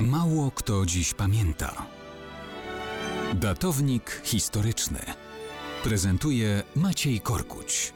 Mało kto dziś pamięta. Datownik historyczny prezentuje Maciej Korkuć.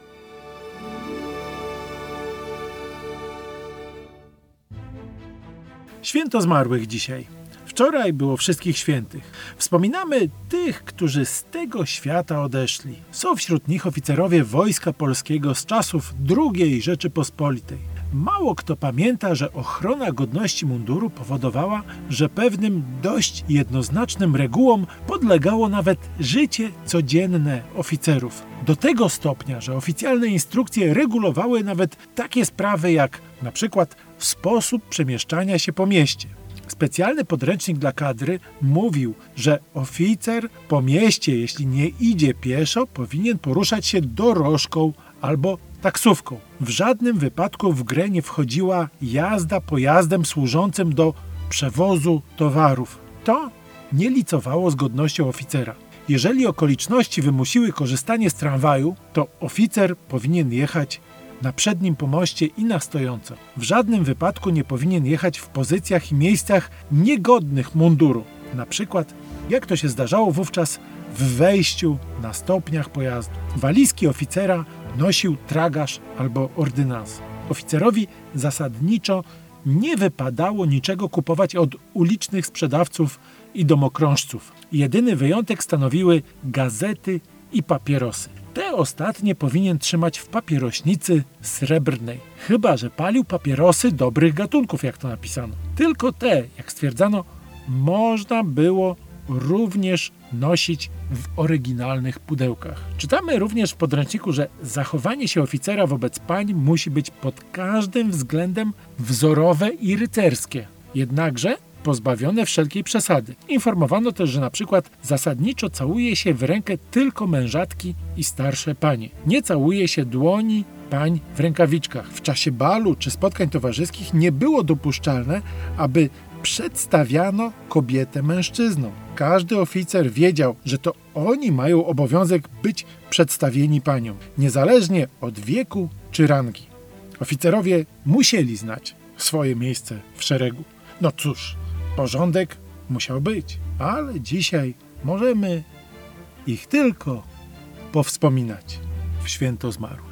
Święto zmarłych dzisiaj. Wczoraj było wszystkich świętych. Wspominamy tych, którzy z tego świata odeszli. Są wśród nich oficerowie Wojska Polskiego z czasów II Rzeczypospolitej. Mało kto pamięta, że ochrona godności munduru powodowała, że pewnym dość jednoznacznym regułom podlegało nawet życie codzienne oficerów. Do tego stopnia, że oficjalne instrukcje regulowały nawet takie sprawy jak na przykład sposób przemieszczania się po mieście. Specjalny podręcznik dla kadry mówił, że oficer po mieście, jeśli nie idzie pieszo, powinien poruszać się dorożką albo taksówką. W żadnym wypadku w grę nie wchodziła jazda pojazdem służącym do przewozu towarów. To nie licowało z godnością oficera. Jeżeli okoliczności wymusiły korzystanie z tramwaju, to oficer powinien jechać na przednim pomoście i na stojąco. W żadnym wypadku nie powinien jechać w pozycjach i miejscach niegodnych munduru. Na przykład, jak to się zdarzało wówczas w wejściu na stopniach pojazdu. Walizki oficera nosił tragarz albo ordynans. Oficerowi zasadniczo nie wypadało niczego kupować od ulicznych sprzedawców i domokrążców. Jedyny wyjątek stanowiły gazety i papierosy. Te ostatnie powinien trzymać w papierośnicy srebrnej, chyba że palił papierosy dobrych gatunków, jak to napisano. Tylko te, jak stwierdzano, można było również nosić w oryginalnych pudełkach. Czytamy również w podręczniku, że zachowanie się oficera wobec pań musi być pod każdym względem wzorowe i rycerskie. Jednakże pozbawione wszelkiej przesady. Informowano też, że na przykład zasadniczo całuje się w rękę tylko mężatki i starsze panie. Nie całuje się dłoni pań w rękawiczkach. W czasie balu czy spotkań towarzyskich nie było dopuszczalne, aby przedstawiano kobietę mężczyznom. Każdy oficer wiedział, że to oni mają obowiązek być przedstawieni paniom, niezależnie od wieku czy rangi. Oficerowie musieli znać swoje miejsce w szeregu. No cóż, porządek musiał być, ale dzisiaj możemy ich tylko powspominać w święto zmarłych.